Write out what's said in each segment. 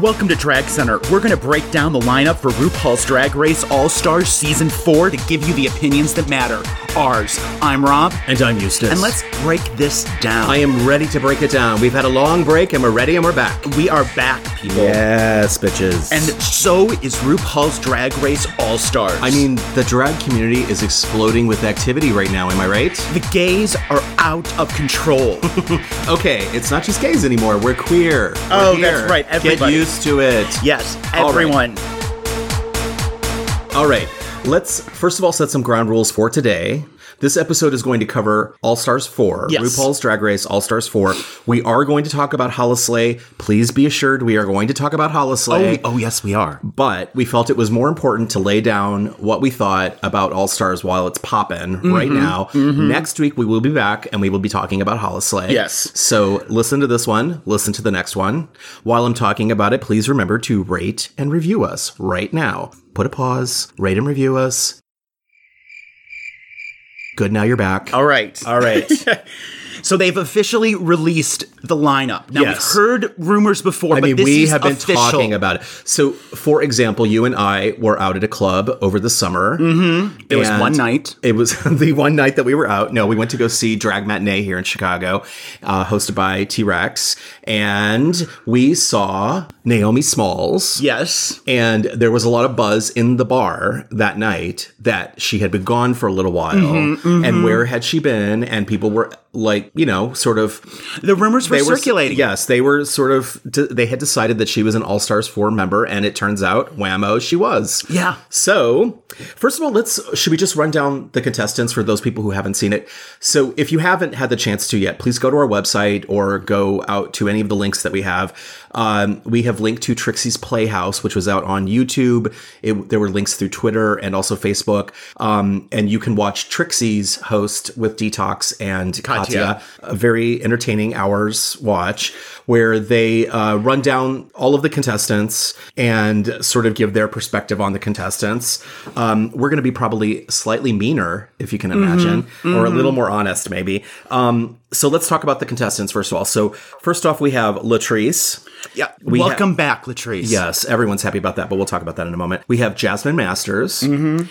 Welcome to Drag Center. We're going to break down the lineup for RuPaul's Drag Race All Stars Season 4 to give you the opinions that matter. Ours. I'm Rob. And I'm Eustace. And let's break this down. I am ready to break it down. We've had a long break and we're ready and we're back. We are back, people. Yes, bitches. And so is RuPaul's Drag Race All Stars. I mean, the drag community is exploding with activity right now, am I right? the gays are out of control. Okay, it's not just gays anymore. We're queer. We're Oh, here. that's right, Get everybody. Used to it. yes, All right. everyone. All right, let's first of all set some ground rules for today. This episode is going to cover All Stars 4, Yes. RuPaul's Drag Race All Stars 4. We are going to talk about Holi-slay. Please be assured we are going to talk about Oh, Holi-slay. we- oh, yes, we are. but we felt it was more important to lay down what we thought about All Stars while it's popping mm-hmm. right now. Mm-hmm. Next week we will be back and we will be talking about Holi-slay. Yes. So listen to this one, listen to the next one. While I'm talking about it, please remember to rate and review us right now. Put a pause, rate and review us. Good, now you're back. All right. All right. So they've officially released the lineup. Now Yes. we've heard rumors before, I but mean, this we have been official. talking about it. So, for example, you and I were out at a club over the summer. Mm-hmm. It was one night. It was the one night that we were out. No, we went to go see Drag Matinee here in Chicago, uh, hosted by T Rex. And we saw Naomi Smalls. Yes. And there was a lot of buzz in the bar that night that she had been gone for a little while. Mm-hmm, And where had she been? And people were like, you know, sort of The rumors were they circulating. Yes, they were sort of. They had decided that she was an All Stars four member, and it turns out, whammo, she was. Yeah. So, first of all, let's. Should we just run down the contestants for those people who haven't seen it? So, if you haven't had the chance to yet, please go to our website or go out to any of the links that we have. Um, we have linked to Trixie's Playhouse, which was out on YouTube. It, there were links through Twitter and also Facebook. Um, and you can watch Trixie's host with Detox and Katya. A very entertaining hours watch where they uh, run down all of the contestants and sort of give their perspective on the contestants. Um, we're going to be probably slightly meaner, if you can imagine, or a little more honest, maybe. Um, so let's talk about the contestants first of all. So first off, we have Latrice. Yeah. We Welcome back, Latrice. Yes, everyone's happy about that, but we'll talk about that in a moment. We have Jasmine Masters.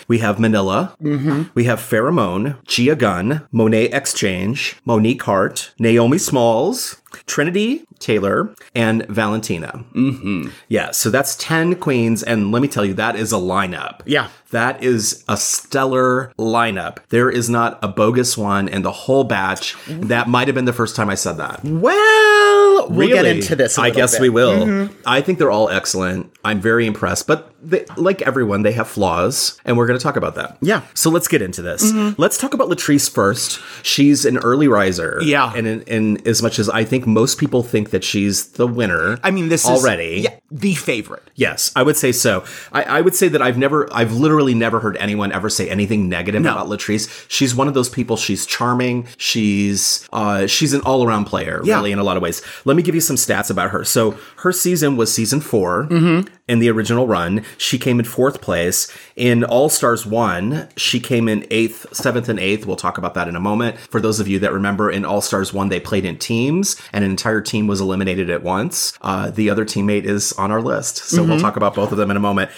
We have Manila. We have Farrah Moan, Gia Gunn, Monét X Change, Monique Heart, Naomi Smalls, Trinity Taylor, and Valentina. Mm-hmm. Yeah, so that's 10 queens, and let me tell you, that is a lineup. Yeah. That is a stellar lineup. There is not a bogus one in the whole batch. That might have been the first time I said that. Well, we'll get into this. I I guess we will. Mm-hmm. I think they're all excellent. I'm very impressed, but they, like everyone, they have flaws, and we're going to talk about that. Yeah. So let's get into this. Mm-hmm. Let's talk about Latrice first. She's an early riser. Yeah. And in, in as much as I think most people think that she's the winner. I mean, this already. is yeah, the favorite. Yes, I would say so. I, I would say that I've never, I've literally never heard anyone ever say anything negative No. about Latrice. She's one of those people. She's charming. She's, uh, she's an all around player, Yeah. really, in a lot of ways. Let me give you some stats about her. So her season was season 4 Mm-hmm. In the original run. She came in fourth place in All Stars one. She came in eighth, seventh, and eighth. We'll talk about that in a moment. For those of you that remember, in All Stars one, they played in teams, and an entire team was eliminated at once. Uh, the other teammate is on our list, so Mm-hmm. we'll talk about both of them in a moment.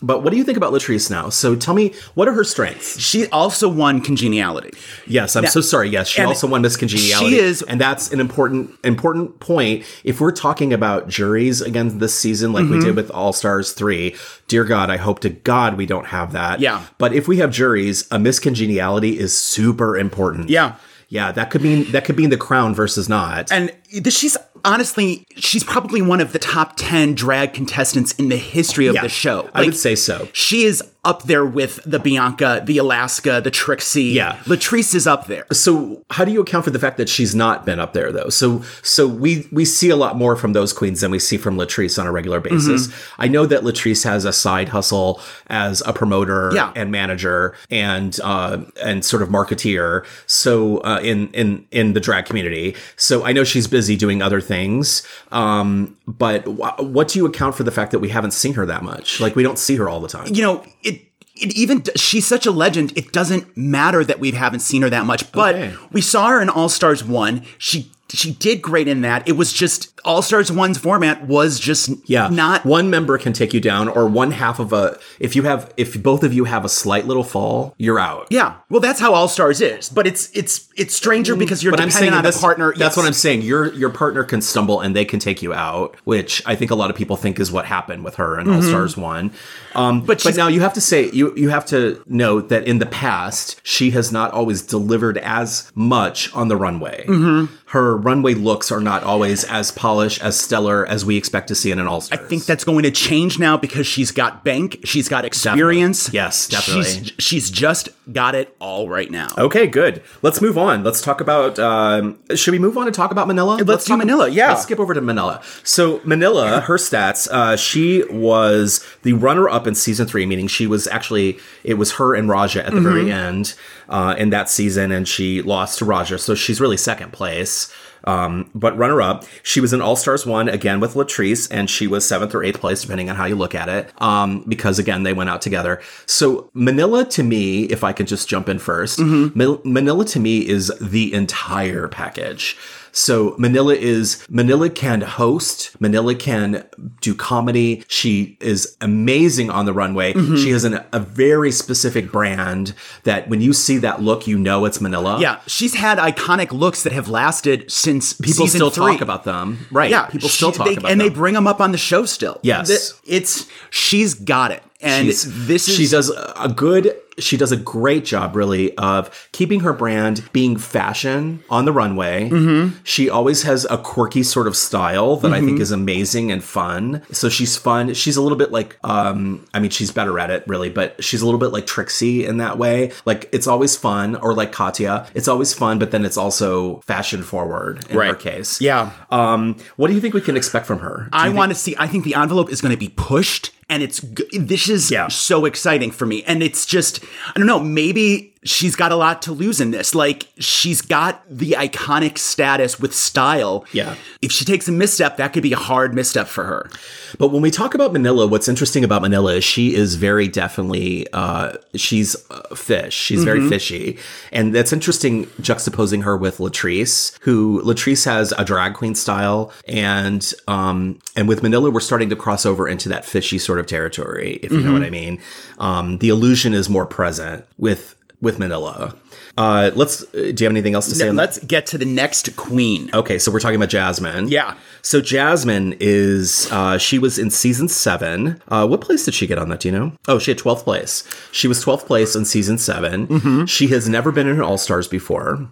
But what do you think about Latrice now? So tell me, what are her strengths? She also won Congeniality. Yes, I'm so sorry. Yes, she also won Miss Congeniality. she is- and that's an important important point. If we're talking about juries again this season, like Mm-hmm. we did with All Stars three, dear God, I hope to God we don't have that. Yeah. but if we have juries, a Miss Congeniality is super important. Yeah. yeah, that could mean that could mean the crown versus not. And she's honestly, she's probably one of the top 10 drag contestants in the history of Yeah, the show. I would say so. She is up there with the Bianca, the Alaska, the Trixie. Yeah. Latrice is up there. So how do you account for the fact that she's not been up there though? So so we we see a lot more from those queens than we see from Latrice on a regular basis. Mm-hmm. I know that Latrice has a side hustle as a promoter Yeah. and manager and uh, and sort of marketeer. So uh, in in in the drag community. So I know she's busy doing other things. Um, but wh- what do you account for the fact that we haven't seen her that much? Like we don't see her all the time. You know, it. It even she's such a legend. It doesn't matter that we haven't seen her that much, but Okay. we saw her in All Stars one. She she did great in that. It was just All Stars One's format was just Yeah. not one member can take you down or one half of a if you have if both of you have a slight little fall, you're out. yeah. Well, that's how All Stars is, but it's it's it's stranger because you're Mm, But I'm depending saying on this, a partner. That's what I'm saying. Your your partner can stumble and they can take you out, which I think a lot of people think is what happened with her in All Stars One. Um, but she's- now you have to say you you have to note that in the past she has not always delivered as much on the runway. Mm-hmm. Her runway looks are not always as polished as stellar as we expect to see in an All Stars. I think that's going to change now because she's got bank, she's got experience. Yes, definitely. She's, she's just got it all right now. Okay, good. Let's move on. Let's talk about. Um, should we move on and talk about Manila? Let's, do talk Manila, yeah. Let's skip over to Manila. So Manila, her stats. Uh, she was the runner-up in season three, meaning she was actually it was her and Raja at the very Mm-hmm. end uh, in that season, and she lost to Raja, so she's really second place. Um, but runner up, she was in All Stars one again with Latrice, and she was seventh or eighth place, depending on how you look at it. Um, because again, they went out together. So Manila to me, if I could just jump in 1st Ma- Manila to me is the entire package. So Manila is Manila can host, Manila can do comedy. She is amazing on the runway. Mm-hmm. She has an, a very specific brand that when you see that look, you know it's Manila. Yeah, she's had iconic looks that have lasted since People still three. talk about them. Right. Yeah, People still she- talk they- about and them. And they bring them up on the show still. Yes. It's she's got it, and She's- this is she does a good she does a great job really of keeping her brand being fashion on the runway. Mm-hmm. she always has a quirky sort of style that i think is amazing and fun. So she's fun. She's a little bit like um i mean she's better at it really but she's a little bit like trixie in that way. Like it's always fun or like katya. It's always fun but then it's also fashion forward in her case. Yeah. um what do you think we can expect from her? I want to see. I think the envelope is going to be pushed, and it's this is Yeah. so exciting for me. And it's just I don't know. Maybe she's got a lot to lose in this. Like she's got the iconic status with style. Yeah. If she takes a misstep, that could be a hard misstep for her. But when we talk about Manila, what's interesting about Manila is she is very definitely uh, she's fish. She's very fishy, and that's interesting juxtaposing her with Latrice, who Latrice has a drag queen style, and um, and with Manila, we're starting to cross over into that fishy sort of territory, if you know what I mean. Um, the illusion is more present with with Manila. Uh, let's. Uh, do you have anything else to say? on that? Let's get to the next queen. Okay, so we're talking about Jasmine. Yeah. So Jasmine is uh, she was in season seven. Uh, what place did she get on that? Do you know? Oh, she had twelfth place. She was twelfth place in season 7 Mm-hmm. She has never been in an All Stars before.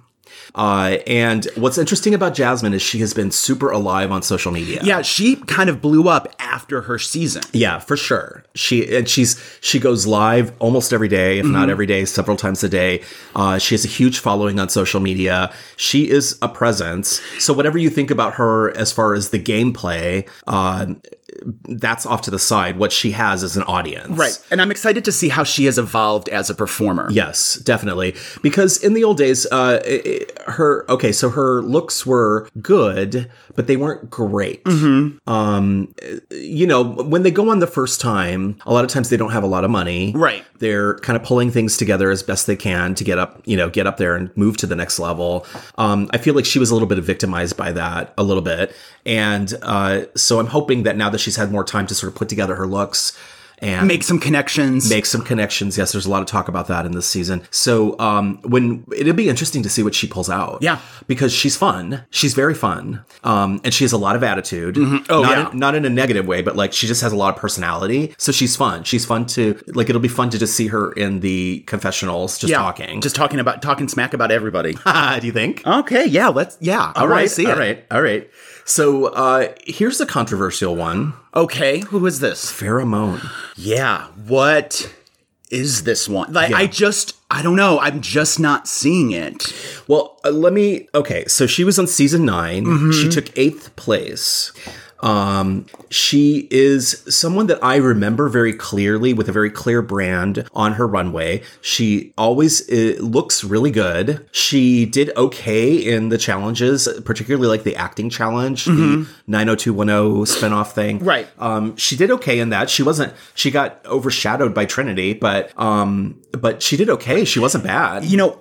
Uh, and what's interesting about Jasmine is she has been super alive on social media. Yeah, she kind of blew up after her season. Yeah, for sure. She and she's she goes live almost every day, if Mm-hmm. not every day, several times a day. Uh, she has a huge following on social media. She is a presence. So whatever you think about her as far as the gameplay, uh, that's off to the side. What she has is an audience, Right. And I'm excited to see how she has evolved as a performer. Yes, definitely. Because in the old days, uh, i- i- her okay, so her looks were good, but they weren't great. Mm-hmm. Um, you know, when they go on the first time, a lot of times they don't have a lot of money. Right. They're kind of pulling things together as best they can to get up, you know, get up there and move to the next level. Um, I feel like she was a little bit victimized by that, a little bit, and uh, so I'm hoping that now that she's had more time to sort of put together her looks and Make some connections. make some connections. Yes, there's a lot of talk about that in this season. So um, when it'll be interesting to see what she pulls out. Yeah. because she's fun. She's very fun, um, and she has a lot of attitude. Oh, not yeah. in, not in a negative way, but like she just has a lot of personality. So she's fun. She's fun to like. It'll be fun to just see her in the confessionals, just yeah, talking. Just talking about talking smack about everybody. do you think? okay, yeah, let's yeah. All want right, to see it. all right, all right. So uh, here's the controversial one: Okay, who is this? Farrah Moan. Yeah, what is this one? Like Yeah. I just I don't know. I'm just not seeing it. Well, uh, let me. Okay, so she was on season 9 Mm-hmm. She took eighth place. Um, she is someone that I remember very clearly with a very clear brand on her runway. She always uh, looks really good. She did okay in the challenges, particularly like the acting challenge, the 90210 spinoff thing. Mm-hmm. Right. Um, she did okay in that. She wasn't. She got overshadowed by Trinity, but um, but she did okay. She wasn't bad. You know,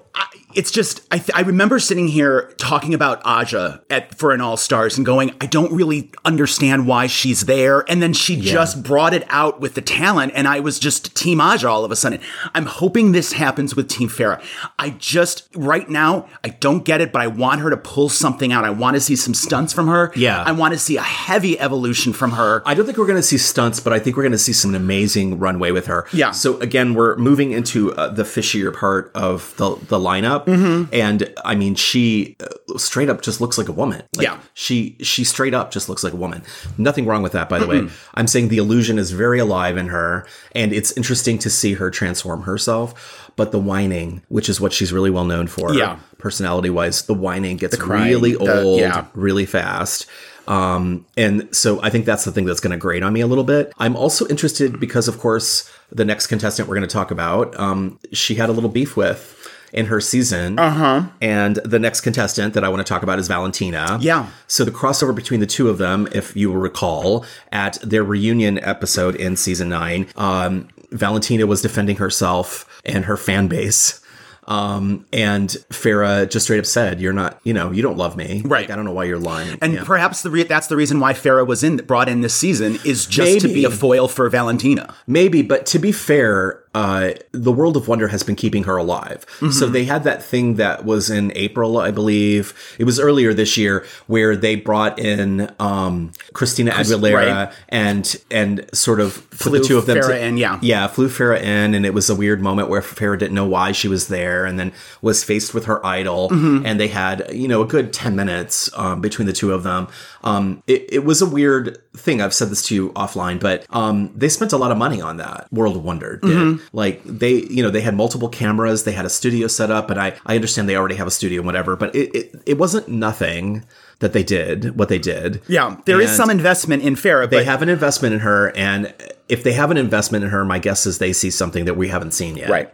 it's just I, th- I remember sitting here talking about Aja at for an All Stars and going, I don't really understand why she's there, and then she just brought it out with the talent, and I was just Team Aja all of a sudden. I'm hoping this happens with Team Farrah. I just right now I don't get it, but I want her to pull something out. I want to see some stunts from her. Yeah. I want to see a heavy evolution from her. I don't think we're going to see stunts, but I think we're going to see some amazing runway with her. Yeah. So again, we're moving into uh, the fishier part of the the lineup, Mm-hmm. and I mean, she uh, straight up just looks like a woman. Like, Yeah. She she straight up just looks like a woman. Nothing wrong with that, by the way. I'm saying the illusion is very alive in her, and it's interesting to see her transform herself. But the whining, which is what she's really well known for, Yeah. personality wise, the whining gets crying, really the- old yeah. really fast. Um, and so I think that's the thing that's going to grate on me a little bit. I'm also interested because, of course, the next contestant we're going to talk about, um, she had a little beef with in her season. Uh huh. And the next contestant that I want to talk about is Valentina. Yeah. So the crossover between the two of them, if you will recall, at their reunion episode in season nine, um, Valentina was defending herself and her fan base. Um, and Farrah just straight up said, "You're not, you know, you don't love me. Right. Like, I don't know why you're lying." and Yeah. perhaps the re- that's the reason why Farrah was in brought in this season is just to be a foil for Valentina. Maybe, but to be fair, uh, the World of Wonder has been keeping her alive. Mm-hmm. So they had that thing that was in April, I believe. It was earlier this year where they brought in um, Christina Aguilera right. and and sort of put Flew the two of them Farrah in, yeah. yeah, flew Farrah in, and it was a weird moment where Farrah didn't know why she was there, and then was faced with her idol, Mm-hmm. and they had you know a good ten minutes um, between the two of them. Um, it, it was a weird thing. I've said this to you offline, but um, they spent a lot of money on that. World of Wonder did Mm-hmm. Like they you know they had multiple cameras, they had a studio set up, and I I understand they already have a studio, and whatever, but it it, it wasn't nothing that they did what they did. Yeah, there is And- some investment in Farrah, they have an investment in her, and if they have an investment in her, my guess is they see something that we haven't seen yet. Right.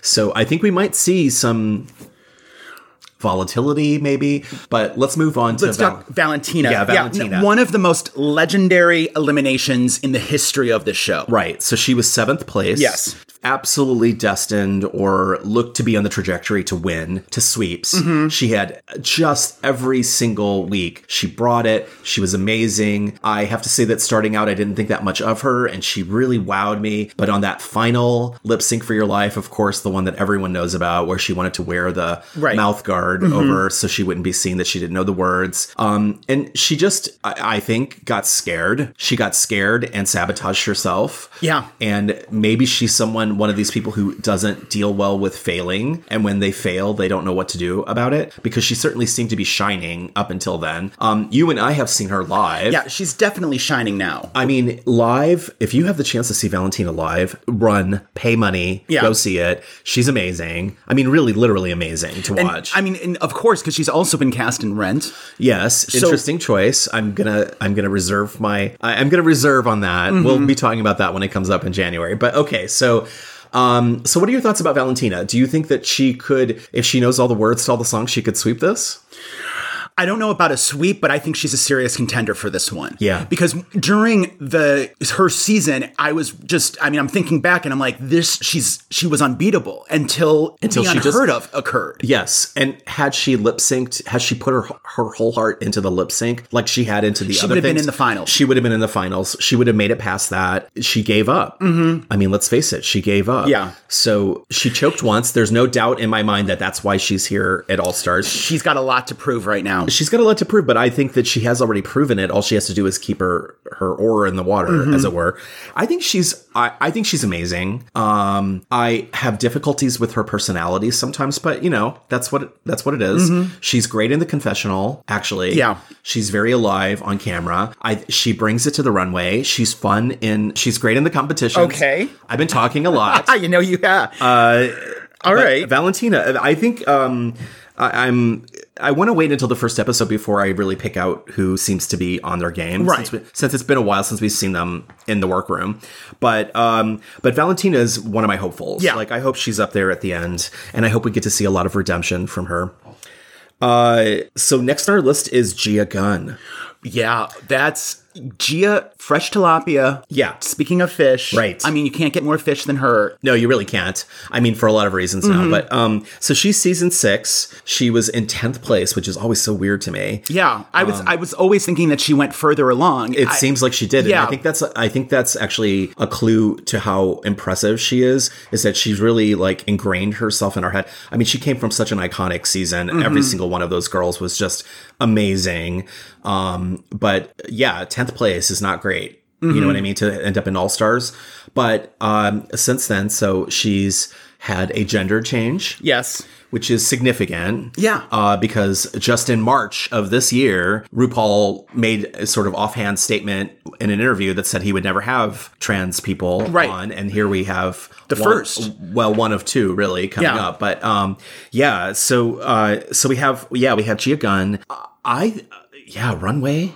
So I think we might see some volatility, maybe. But let's move on to let's Val- talk Valentina. Yeah, Valentina. one of the most legendary eliminations in the history of the show. Right. So she was seventh place. Yes. Absolutely destined or looked to be on the trajectory to win, to sweeps. Mm-hmm. She had just every single week. She brought it. She was amazing. I have to say that starting out, I didn't think that much of her, and she really wowed me. But on that final lip sync for your life, of course, the one that everyone knows about, where she wanted to wear the Right. Mm-hmm. mouth guard over so she wouldn't be seen that she didn't know the words. Um, and she just, I, I think, got scared. She got scared and sabotaged herself. Yeah. And maybe she's someone, one of these people who doesn't deal well with failing. And when they fail, they don't know what to do about it because she certainly seemed to be shining up until then. Um, you and I have seen her live. Yeah, she's definitely shining now. I mean, live, if you have the chance to see Valentina live, run, pay money, Yeah. go see it. She's amazing. I mean, really, literally amazing to And, watch. I mean, and of course, because she's also been cast in Rent. Yes, interesting choice. I'm gonna I'm gonna reserve my I, I'm gonna reserve on that. Mm-hmm. We'll be talking about that when it comes up in January. But okay, so um so what are your thoughts about Valentina? Do you think that she could if she knows all the words to all the songs, she could sweep this? I don't know about a sweep, but I think she's a serious contender for this one. Yeah. Because during the her season, I was just I mean, I'm thinking back and I'm like, this she's she was unbeatable until Until the she just- unheard of occurred. Yes, and had she lip synced, has she put her her whole heart into the lip sync like she had into the She other would have been in the finals. She would have been in the finals. She would have made it past that. She gave up. Mm-hmm. I mean, let's face it, she gave up. Yeah. So she choked once. There's no doubt in my mind that that's why she's here at All Stars. She's got a lot to prove right now. She's got a lot to prove, but I think that she has already proven it. All she has to do is keep her her aura in the water, Mm-hmm. as it were. I think she's I, I think she's amazing. Um, I have difficulties with her personality sometimes, but you know that's what it, that's what it is. She's great in the confessional, actually. Mm-hmm. Yeah. she's very alive on camera. I she brings it to the runway. She's fun in. She's great in the competition. Okay. I've been talking a lot. You know you have. Uh, All right. Valentina, I think um, I, I'm. I want to wait until the first episode before I really pick out who seems to be on their game. Right. Since, we- since it's been a while since we've seen them in the workroom, but um, but Valentina is one of my hopefuls. Yeah. Like I hope she's up there at the end, and I hope we get to see a lot of redemption from her. Uh, so next on our list is Gia Gunn. yeah, that's Gia, fresh tilapia. Yeah. Speaking of fish, Right. I mean, you can't get more fish than her. No, you really can't. I mean, for a lot of reasons Mm-hmm. now. But um, so she's season six. She was in tenth place, which is always so weird to me. Yeah, I was I was always thinking that she went further along. Um, It I- seems like she did. And yeah. I think that's I think that's actually a clue to how impressive she is. Is that she's really like ingrained herself in our head. I mean, she came from such an iconic season. Mm-hmm. Every single one of those girls was just amazing. Um, but yeah, tenth place is not great. You Mm-hmm. know what I mean? To end up in All Stars. But um, since then, so she's had a gender change yes. which is significant. Yeah. Uh, because just in March of this year, RuPaul made a sort of offhand statement in an interview that said he would never have trans people Right. on. And here we have The one- first. Well, one of two really coming Yeah. up. But um, yeah, so uh, so we have yeah we have Gia Gunn. I yeah runway.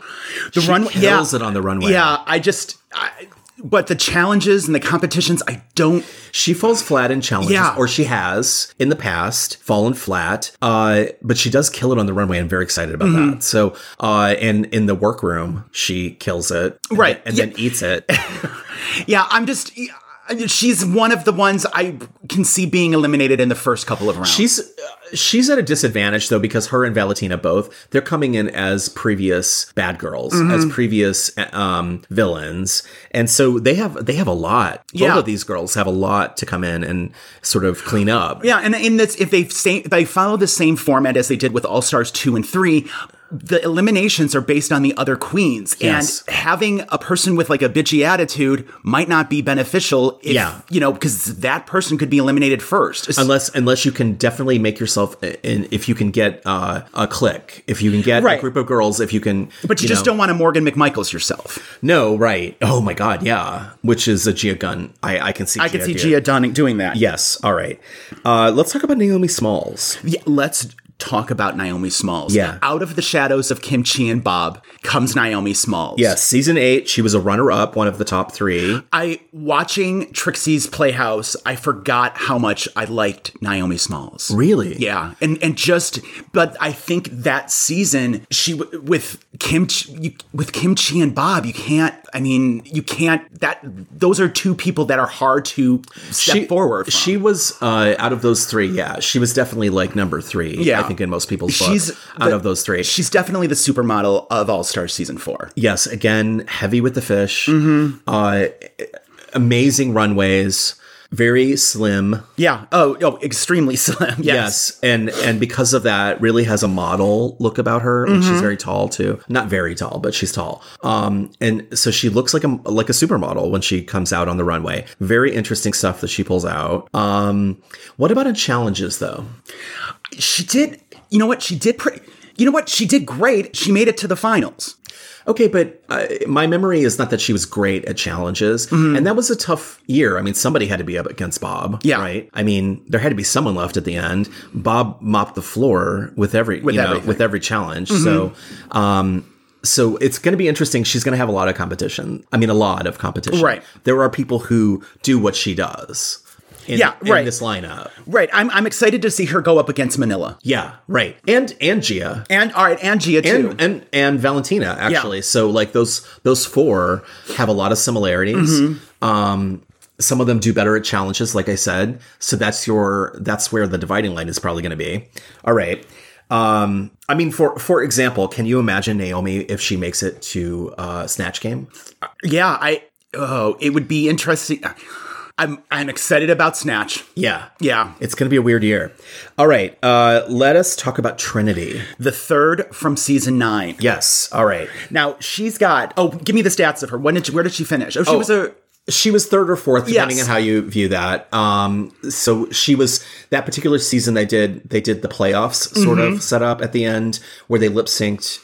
The She runway kills yeah. it on the runway. Yeah, I just I, but the challenges and the competitions, I don't She falls flat in challenges, Yeah. or she has in the past fallen flat. Uh, but she does kill it on the runway. I'm very excited about Mm-hmm. that. So, uh, and in the workroom, she kills it, and Right. and Yeah. then eats it. Yeah, I'm just she's one of the ones I can see being eliminated in the first couple of rounds. She's uh, she's at a disadvantage though because her and Valentina both they're coming in as previous bad girls, Mm-hmm. as previous um, villains, and so they have they have a lot. Yeah. Both of these girls have a lot to come in and sort of clean up. Yeah, and in this, if they same, they follow the same format as they did with All Stars two and three, the eliminations are based on the other queens, Yes. and having a person with like a bitchy attitude might not be beneficial. If, Yeah. you know, because that person could be eliminated first. unless unless you can definitely make yourself in if you can get uh, a click if you can get Right. a group of girls if you can but you, just know- don't want to Morgan McMichaels yourself. no right oh my god yeah which is a Gia Gunn I, I can see I can see Gia Dunning doing that. yes all right uh, let's talk about Naomi Smalls Yeah, let's talk about Naomi Smalls. Yeah. Out of the shadows of Kim Chi and Bob comes Naomi Smalls. yes season eight she was a runner up one of the top three I watching Trixie's Playhouse, I forgot how much I liked Naomi Smalls. really Yeah, and and just, but I think that season she with Kim Chi you, with Kim Chi and Bob, you can't. I mean, you can't. That those are two people that are hard to step forward. From. She was uh, out of those three. Yeah, she was definitely like number three. Yeah. Think in most people's books. She's out the- of those three. She's definitely the supermodel of All Stars season four. Yes, again, heavy with the fish. Mm-hmm. Uh, amazing runways, very slim. Yeah. Oh, oh, extremely slim. Yes. Yes, and and because of that, really has a model look about her. Like Mm-hmm. she's very tall too, not very tall, but she's tall. Um, and so she looks like a like a supermodel when she comes out on the runway. Very interesting stuff that she pulls out. Um, what about in challenges though? She did. You know what? She did pretty. You know what? She did great. She made it to the finals. Okay, but uh, my memory is not that she was great at challenges, and that was a tough year. I mean, somebody had to be up against Bob, Yeah. right? I mean, there had to be someone left at the end. Bob mopped the floor with every With you know. Mm-hmm. with every challenge. So, um, so it's going to be interesting. She's going to have a lot of competition. I mean, a lot of competition. Right. There are people who do what she does. In, Yeah, in right. this lineup. Right. I'm, I'm excited to see her go up against Manila. Yeah, right. And and Gia. And all right, and Gia too. and and and Valentina actually. So like those those four have a lot of similarities. Mm-hmm. Um, some of them do better at challenges, like I said. So that's your that's where the dividing line is probably going to be. All right. Um, I mean, for for example, can you imagine Naomi if she makes it to uh, Snatch Game? yeah, I oh, it would be interesting. I'm I'm excited about Snatch. Yeah, Yeah. It's going to be a weird year. All right. Uh, let us talk about Trinity. The third from season nine. Yes. All right. Now she's got oh, give me the stats of her. When did she, where did she finish? Oh, she was a She was third or fourth, depending Yes. on how you view that. Um, so she was that particular season. They did they did the playoffs sort Mm-hmm. of set up at the end where they lip synced.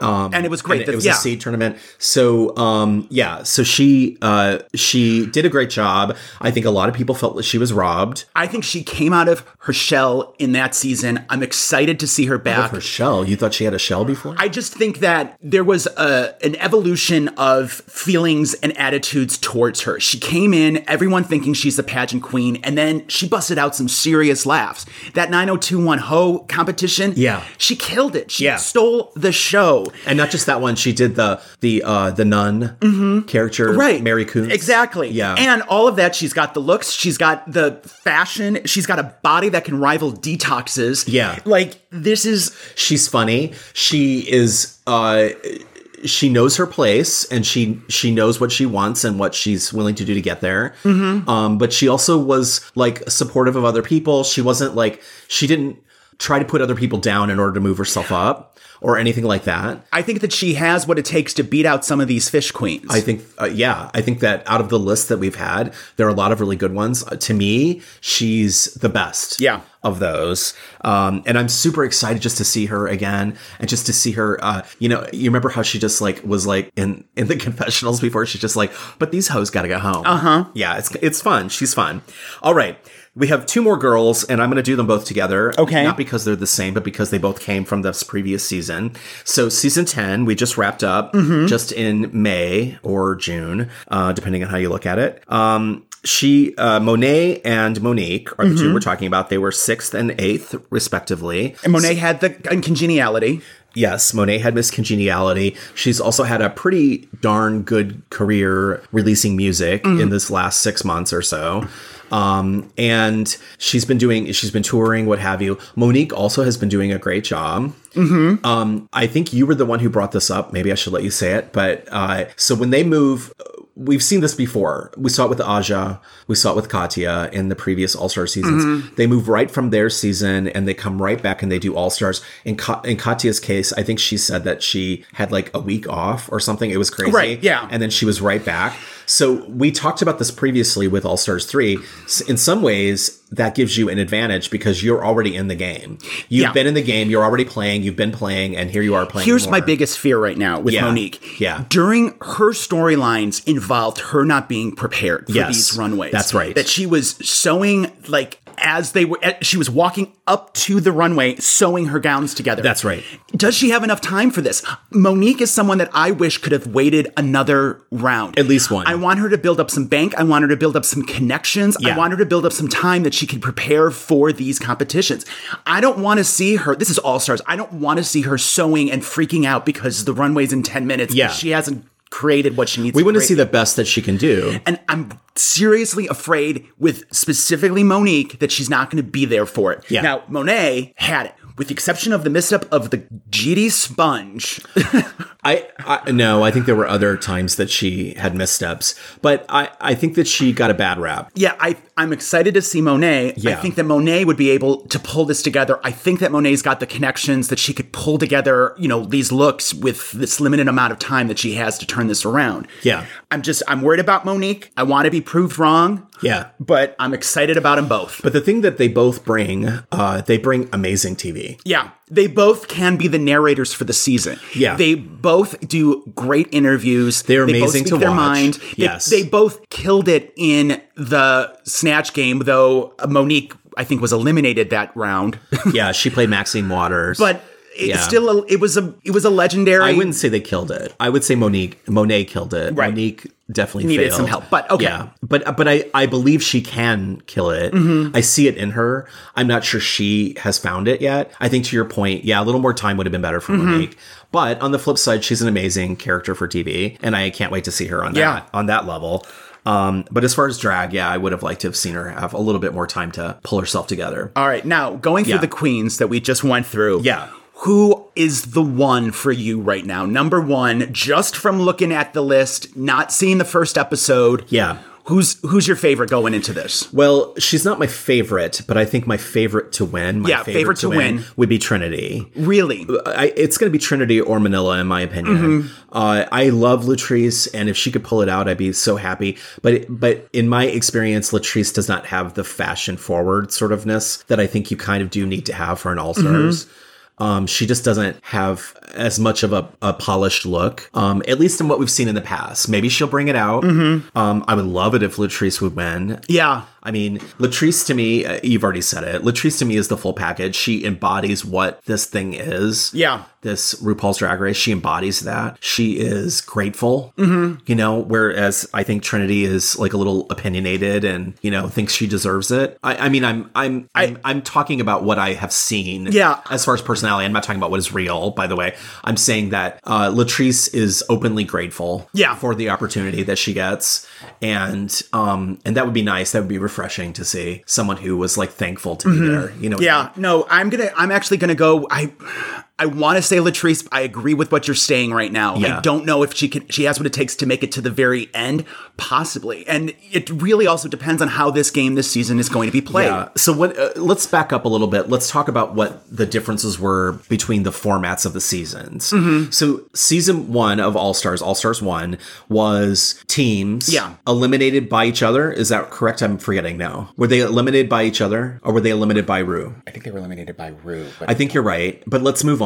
And it was great. And it was yeah. a seed tournament. So um, yeah, so she uh, she did a great job. I think a lot of people felt that she was robbed I think she came out of her shell in that season. I'm excited to see her back. of her shell. You thought she had a shell before? I just think that there was a, an evolution of feelings and attitudes towards her. She came in, everyone thinking she's the pageant queen, and then she busted out some serious laughs. That 9021 Ho competition, Yeah. she killed it. She Yeah. stole the show. And not just that one, she did the the uh the nun character, Mm-hmm. right Mary Coons. exactly Yeah. and all of that she's got the looks she's got the fashion she's got a body that can rival Detox's Yeah. like this is she's funny. She is uh she knows her place and she she knows what she wants and what she's willing to do to get there. Mm-hmm. Um, but she also was like supportive of other people. She wasn't like she didn't try to put other people down in order to move herself up or anything like that. i think that she has what it takes to beat out some of these fish queens I think, uh, yeah, I think that out of the list that we've had, there are a lot of really good ones. Uh, to me, she's the best. Yeah. Of those, um, and I'm super excited just to see her again, and just to see her. Uh, you know, you remember how she just like was like in in the confessionals before. She's just like, but these hoes got to go home. Uh huh. Yeah, it's it's fun. She's fun. All right. We have two more girls, and I'm going to do them both together. Okay. Not because they're the same, but because they both came from this previous season. So, season 10, we just wrapped up just in May or June, uh, depending on how you look at it. Um, she, uh, Monet and Monique are the two we're talking about. They were sixth and eighth, respectively. and monet had the uncongeniality. Yes, Monet had Miss Congeniality. She's also had a pretty darn good career releasing music in this last six months or so. Um, and she's been doing, she's been touring, what have you. Monique also has been doing a great job. Um, I think you were the one who brought this up. Maybe I should let you say it. But uh, so when they move, we've seen this before. We saw it with Aja. We saw it with Katya in the previous All Star seasons. They move right from their season and they come right back and they do All Stars. In, Ka- in Katya's case, I think she said that she had like a week off or something. It was crazy. Right, yeah. And then she was right back. So we talked about this previously with All Stars 3. In some ways, that gives you an advantage because you're already in the game. You've Yeah. been in the game, you're already playing, you've been playing, and here you are playing. Here's my biggest fear right now with Yeah. Monique. Yeah. During her storylines involved her not being prepared for Yes. these runways. That's right. That she was sewing like as they were she was walking up to the runway sewing her gowns together. That's right. Does she have enough time for this? Monique is someone that I wish could have waited another round. At least one. I want her to build up some bank. I want her to build up some connections. I want her to build up some time that she can prepare for these competitions. I don't want to see her. This is All Stars. I don't want to see her sewing and freaking out because the runway's in 10 minutes. Yeah. She hasn't created what she needs We want to see the best that she can do. And I'm seriously afraid with specifically Monique that she's not going to be there for it. Yeah. Now, Monet had it. With the exception of the misstep of the GD sponge, I, I no, I think there were other times that she had missteps, but I, I think that she got a bad rap. yeah, I, I'm excited to see Monet. Yeah. I think that Monet would be able to pull this together. I think that Monet's got the connections that she could pull together, you know, these looks with this limited amount of time that she has to turn this around. Yeah. I'm just, I'm worried about Monique. I want to be proved wrong. Yeah. But I'm excited about them both. But the thing that they both bring, uh, they bring amazing TV. Yeah, they both can be the narrators for the season. Yeah. they both do great interviews. They're They amazing speak to their watch. mind. They, Yes. they both killed it in the snatch game, though Monique I think was eliminated that round. Yeah, she played Maxine Waters. but it's Yeah. still a, it was a it was a legendary. I wouldn't say they killed it. I would say Monique Monet killed it. Right. Monique definitely Needed failed. some help, but okay. Yeah, but but I I believe she can kill it. Mm-hmm. I see it in her. I'm not sure she has found it yet. I think to your point, yeah, a little more time would have been better for Mm-hmm. Monique. But on the flip side, she's an amazing character for TV, and I can't wait to see her on that Yeah. on that level. Um, but as far as drag, yeah, I would have liked to have seen her have a little bit more time to pull herself together. All right, now going through Yeah. the queens that we just went through. Yeah. Who is the one for you right now? Number one, just from looking at the list, not seeing the first episode. Yeah. Who's who's your favorite going into this? Well, she's not my favorite, but I think my favorite to win, my Yeah, favorite to win. would be Trinity. Really? I, it's going to be Trinity or Manila, in my opinion. Mm-hmm. Uh, I love Latrice, and if she could pull it out, I'd be so happy. But but in my experience, Latrice does not have the fashion forward sort ofness that I think you kind of do need to have for an All Stars. Mm-hmm. Um, she just doesn't have as much of a, a polished look, um, at least in what we've seen in the past. Maybe she'll bring it out. Mm-hmm. Um, I would love it if Latrice would win. Yeah. I mean, Latrice to me, uh, you've already said it. Latrice to me is the full package. She embodies what this thing is. Yeah. This RuPaul's Drag Race, she embodies that. She is grateful, mm-hmm. you know, whereas I think Trinity is like a little opinionated and, you know, thinks she deserves it. I, I mean, I'm, I'm, I'm, I'm talking about what I have seen. Yeah. As far as personality, I'm not talking about what is real, by the way. I'm saying that uh, Latrice is openly grateful Yeah. for the opportunity that she gets. And, um, and that would be nice. That would be refreshing to see someone who was like thankful to be there, you know? Mm-hmm. Yeah, no, I'm gonna. I'm actually gonna go. I, I want to say Latrice. I agree with what you're saying right now. Yeah. I don't know if she can. She has what it takes to make it to the very end, possibly. And it really also depends on how this game this season is going to be played. Yeah. So what? Uh, let's back up a little bit. Let's talk about what the differences were between the formats of the seasons. Mm-hmm. So season one of All Stars, All Stars one, was teams. Yeah. Eliminated by each other. Is that correct? I'm forgetting now. Were they eliminated by each other, or were they eliminated by Ru? I think they were eliminated by Ru. I think you're right, but let's move on.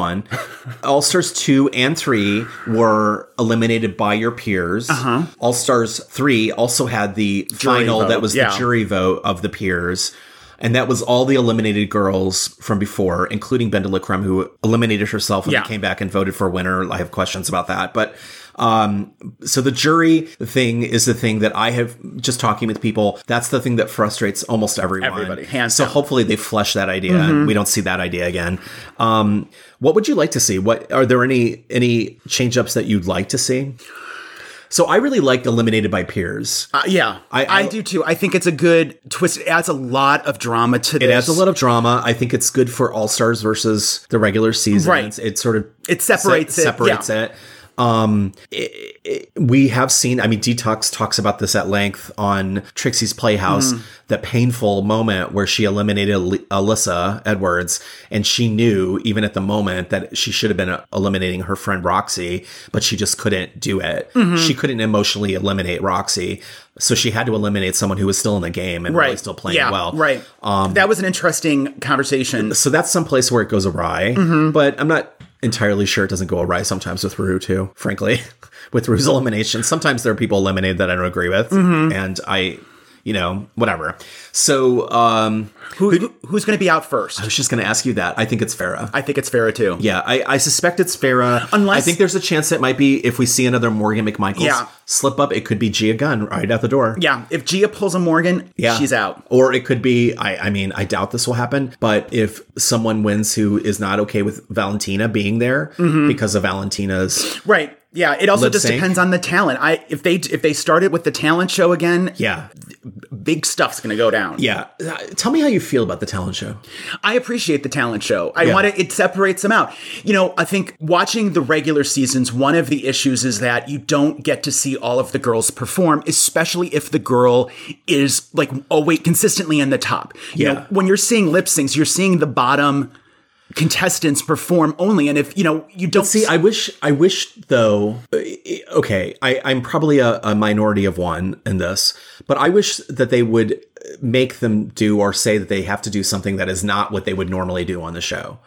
All Stars 2 and 3 were eliminated by your peers. Uh-huh. All Stars 3 also had the final vote, that was yeah. the jury vote of the peers. And that was all the eliminated girls from before, including Creme, who eliminated herself and Yeah. came back and voted for a winner. I have questions about that. But um, so the jury thing is the thing that I have just talking with people. That's the thing that frustrates almost everyone. Everybody, hands so down. hopefully they flesh that idea and we don't see that idea again. Um, what would you like to see? What are there any any change ups that you'd like to see? So I really liked eliminated by peers. Uh, yeah, I- I, I- do too. I think it's a good twist. It adds a lot of drama to this. It adds a lot of drama. I think it's good for All Stars versus the regular seasons. Right. It sort of It separates se- it, Separates yeah. it. Um, it- it- we have seen. I mean, Detox talks about this at length on Trixie's Playhouse. Mm-hmm. The painful moment where she eliminated Al- Alyssa Edwards, and she knew even at the moment that she should have been uh, eliminating her friend Roxxxy, but she just couldn't do it. Mm-hmm. She couldn't emotionally eliminate Roxxxy, so she had to eliminate someone who was still in the game and really still playing yeah, well. Right. that was an interesting conversation. So that's some place where it goes awry. Mm-hmm. But I'm not entirely sure it doesn't go awry sometimes with Ru too, frankly. with Ru's elimination. Sometimes there are people eliminated that I don't agree with. Mm-hmm. And I, you know, whatever. So um Who, who- who's going to be out first? I was just gonna ask you that. I think it's Farrah. I think it's Farrah too. yeah, I, I suspect it's Farrah. Unless- I think there's a chance it might be if we see another Morgan McMichaels Yeah. slip up, it could be Gia Gunn right out the door. Yeah, if Gia pulls a Morgan, Yeah. she's out. Or it could be, I, I mean, I doubt this will happen, but if someone wins who is not okay with Valentina being there Mm-hmm. because of Valentina's, Right. Yeah, it also just sync. depends on the talent. I if they if they started with the talent show again, yeah, big stuff's going to go down. yeah. Uh, Tell me how you feel about the talent show. I appreciate the talent show. I Yeah. want to, it separates them out. You know, I think watching the regular seasons, one of the issues is that you don't get to see all of the girls perform, especially if the girl is like, oh, wait, consistently in the top. You Yeah. know, when you're seeing lip syncs, you're seeing the bottom contestants perform only. And if, you know, you don't See, I wish, I wish though. uh, Okay, I, I'm probably a, a minority of one in this, but I wish that they would make them do or say that they have to do something that is not what they would normally do on the show.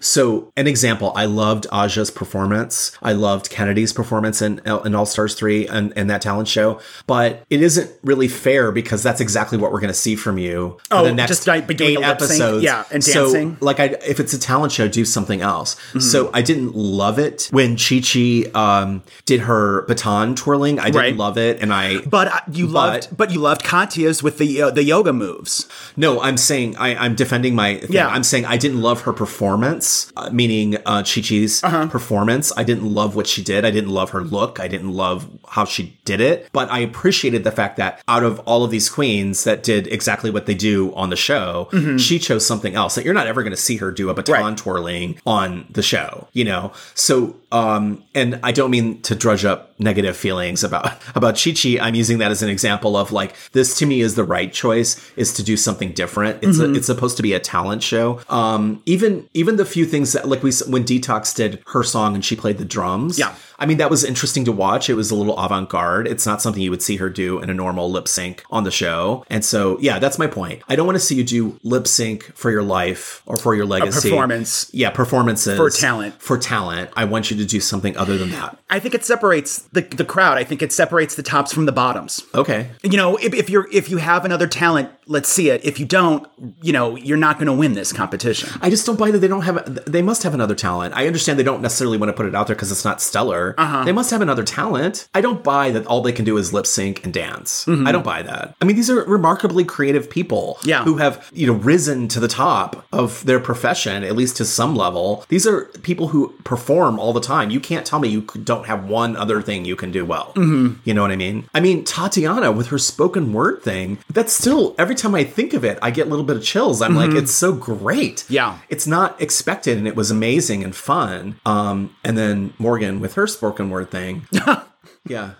So, an example, I loved Aja's performance. I loved Kennedy's performance in, in All Stars 3 and, and that talent show, but it isn't really fair because that's exactly what we're going to see from you Oh, the next just like eight a lip sync? episodes. Yeah, and So, dancing. like, I, if it's a talent show, do something else. Mm-hmm. So, I didn't love it when Chi Chi um, did her baton twirling. I didn't Right. love it. And I, But uh, you loved, but you loved Katya's with the uh, the yoga moves. No, I'm saying I, I'm defending my. Thing. Yeah. I'm saying I didn't love her performance, uh, meaning uh, Chi Chi's Uh-huh. performance. I didn't love what she did. I didn't love her look. I didn't love how she did it. But I appreciated the fact that out of all of these queens that did exactly what they do on the show, she chose something else. That you're not ever going to see her do a baton Mm-hmm. Right. twirling on the show. You know, so um, and I don't mean to drudge up negative feelings about about Chi Chi. I'm using that as an example of like this to me is the right choice is to do something different. It's Mm-hmm. a, it's supposed to be a talent show. Um, even even the few things that like we when Detox did her song and she played the drums. Yeah. I mean that was interesting to watch. It was a little avant garde. It's not something you would see her do in a normal lip sync on the show. And so yeah, that's my point. I don't want to see you do lip sync for your life or for your legacy performance. Yeah, performances For talent. For talent, I want you to do something other than that. I think it separates the, the crowd. I think it separates the tops from the bottoms. Okay. You know, if, if you're if you have another talent let's see it. If you don't, you know, you're not going to win this competition. I just don't buy that they don't have. They must have another talent. I understand they don't necessarily want to put it out there because it's not stellar. Uh-huh. They must have another talent. I don't buy that all they can do is lip sync and dance. I don't buy that. I mean, these are remarkably creative people. Mm-hmm. Yeah. who have you know risen to the top of their profession at least to some level. These are people who perform all the time. You can't tell me you don't have one other thing you can do well. Mm-hmm. You know what I mean? I mean, Tatiana with her spoken word thing. That's still every time I think of it, I get a little bit of chills. I'm like, it's so great. Mm-hmm. Yeah. It's not expected and it was amazing and fun. Um, and then Morgan with her spoken word thing. yeah.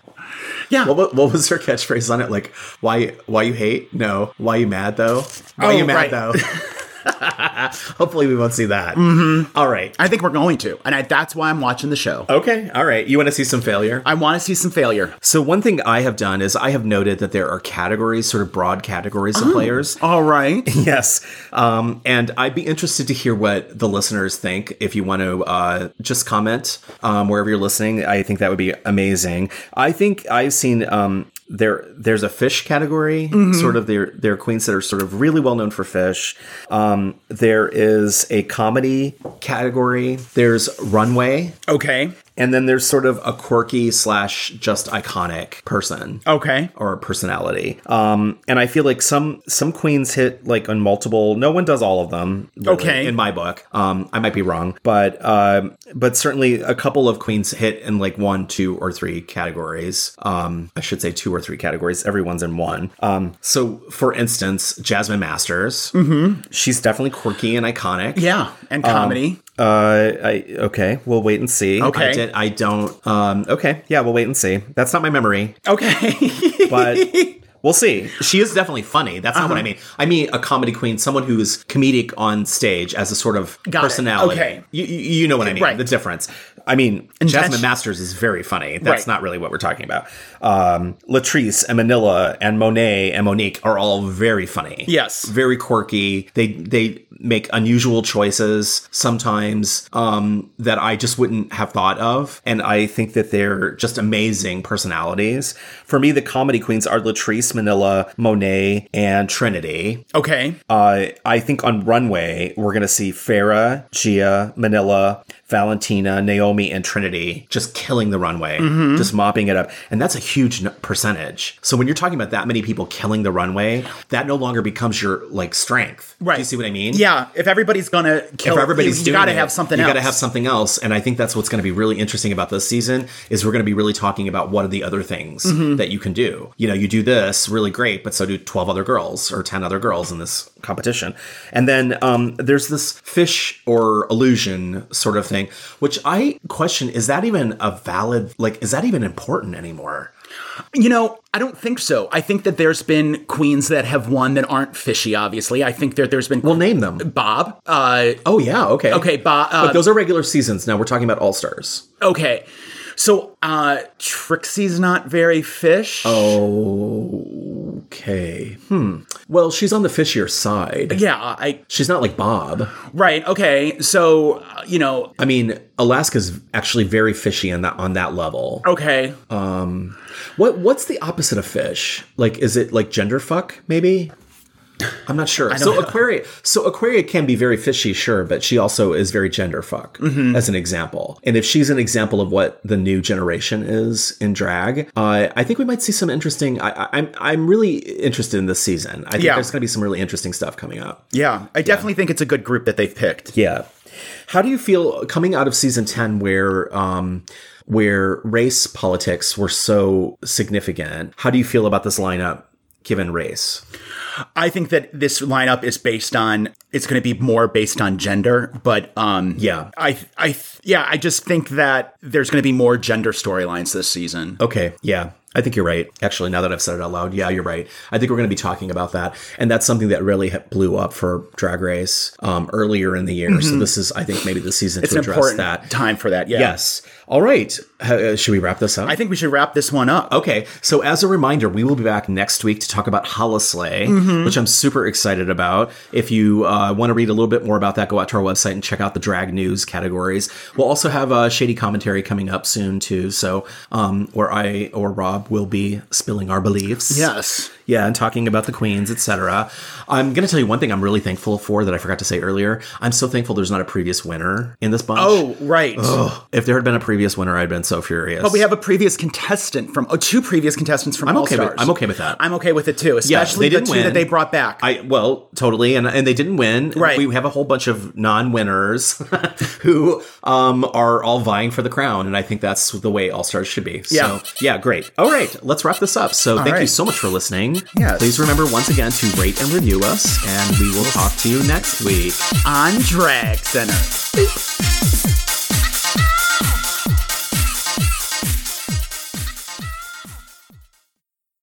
Yeah. What, what, what was her catchphrase on it? Like, why why you hate? No. Why you mad though? Why Oh, you mad right. though? Hopefully we won't see that. Mm-hmm. right. I think we're going to. And I, that's why I'm watching the show. Okay. All right. You want to see some failure? I want to see some failure. So one thing I have done is I have noted that there are categories, sort of broad categories of players. All right. Yes. Um, and I'd be interested to hear what the listeners think. If you want to uh, just comment um, wherever you're listening, I think that would be amazing. I think I've seen um, there. There's a fish category, sort of. There, there are queens that are sort of really well known for fish. Um, there is a comedy category. There's runway. Okay. And then there's sort of a quirky slash just iconic person Okay. or personality. Um, and I feel like some some queens hit like on multiple. No one does all of them. really, Okay. in my book, um, I might be wrong, but um, but certainly a couple of queens hit in like one, two, or three categories. Um, I should say two or three categories. Everyone's in one. Um, so for instance, Jasmine Masters, mm-hmm. she's definitely quirky and iconic. Yeah. And comedy. Uh, I okay. We'll wait and see. Okay. I did. I don't. Um. Okay. Yeah. We'll wait and see. That's not my memory, okay. but we'll see. She is definitely funny. That's Uh-huh. not what I mean. I mean a comedy queen, someone who's comedic on stage as a sort of Got it. personality. Okay. You, you know what I mean? Right. The difference. I mean, Jasmine that's- Masters is very funny. That's Right. not really what we're talking about. Um, Latrice and Manila and Monet and Monique are all very funny. Yes. very quirky. They they make unusual choices sometimes um, that I just wouldn't have thought of, and I think that they're just amazing personalities. For me, the comedy queens are Latrice, Manila, Monet, and Trinity. okay. Uh, I think on Runway, we're going to see Farrah, Gia, Manila, Valentina, Naomi, and Trinity just killing the runway, Mm-hmm. just mopping it up. And that's a huge n- percentage. So when you're talking about that many people killing the runway, that no longer becomes your like strength. Right. Do you see what I mean? Yeah. If everybody's going to kill If everybody's you, doing you got to it, have something else. you else. got to have something else, and I think that's what's going to be really interesting about this season is we're going to be really talking about what are the other things Mm-hmm. that you can do. You know, you do this really great, but so do twelve other girls or ten other girls in this competition, and then um, there's this fish or illusion sort of thing, which I question: is that even a valid? Like, is that even important anymore? You know, I don't think so. I think that there's been queens that have won that aren't fishy, obviously. I think that there's been. We'll name them. Bob. Uh, Oh yeah, okay, okay, Bob. Uh, But those are regular seasons. Now we're talking about all stars. okay. So, uh, Trixie's not very fish. Oh, Okay. Hmm. Well, she's on the fishier side. Yeah, I. She's not like Bob. Right. Okay. So, uh, you know, I mean, Alaska's actually very fishy on that on that level. okay. Um What what's the opposite of fish? Like is it like gender fuck maybe? I'm not sure. So know. Aquaria so Aquaria can be very fishy, sure, but she also is very gender fuck Mm-hmm. as an example. And if she's an example of what the new generation is in drag, uh, I think we might see some interesting I, I, I'm I'm really interested in this season. I think Yeah. there's gonna be some really interesting stuff coming up. yeah, I definitely think it's a good group that they've picked. Yeah. How do you feel coming out of season 10 where um where race politics were so significant? How do you feel about this lineup given race? I think that this lineup is based on it's going to be more based on gender, but um Yeah. I I yeah, I just think that there's going to be more gender storylines this season. Okay, yeah. I think you're right. Actually, now that I've said it out loud, yeah, you're right. I think we're going to be talking about that, and that's something that really blew up for Drag Race um, earlier in the year. So this is, I think, maybe the season It's to address important that. time for that. Yeah. Yes. All right. Uh, should we wrap this up? I think we should wrap this one up. Okay, so as a reminder, we will be back next week to talk about Holi-slay, Mm-hmm. which I'm super excited about. If you uh, want to read a little bit more about that, go out to our website and check out the drag news categories. We'll also have a shady commentary coming up soon too. So, um, where I or Rob we'll be spilling our beliefs. Yes. Yeah, and talking about the queens, etc. I'm going to tell you one thing I'm really thankful for that I forgot to say earlier. I'm so thankful there's not a previous winner in this bunch. Oh, right. If there had been a previous winner, I'd been so furious. But we have a previous contestant from oh, two previous contestants from I'm All okay with- Stars. I'm okay with that. I'm okay with it too, Yeah, especially they the two win. that they brought back. I well, totally, and and they didn't win. Right. We have a whole bunch of non-winners who um are all vying for the crown, and I think that's the way All Stars should be. Yeah. So yeah, great. All right, let's wrap this up. So thank you so much for Yes. Please remember once again to rate and review us, and we will talk to you next week. on Drag Center.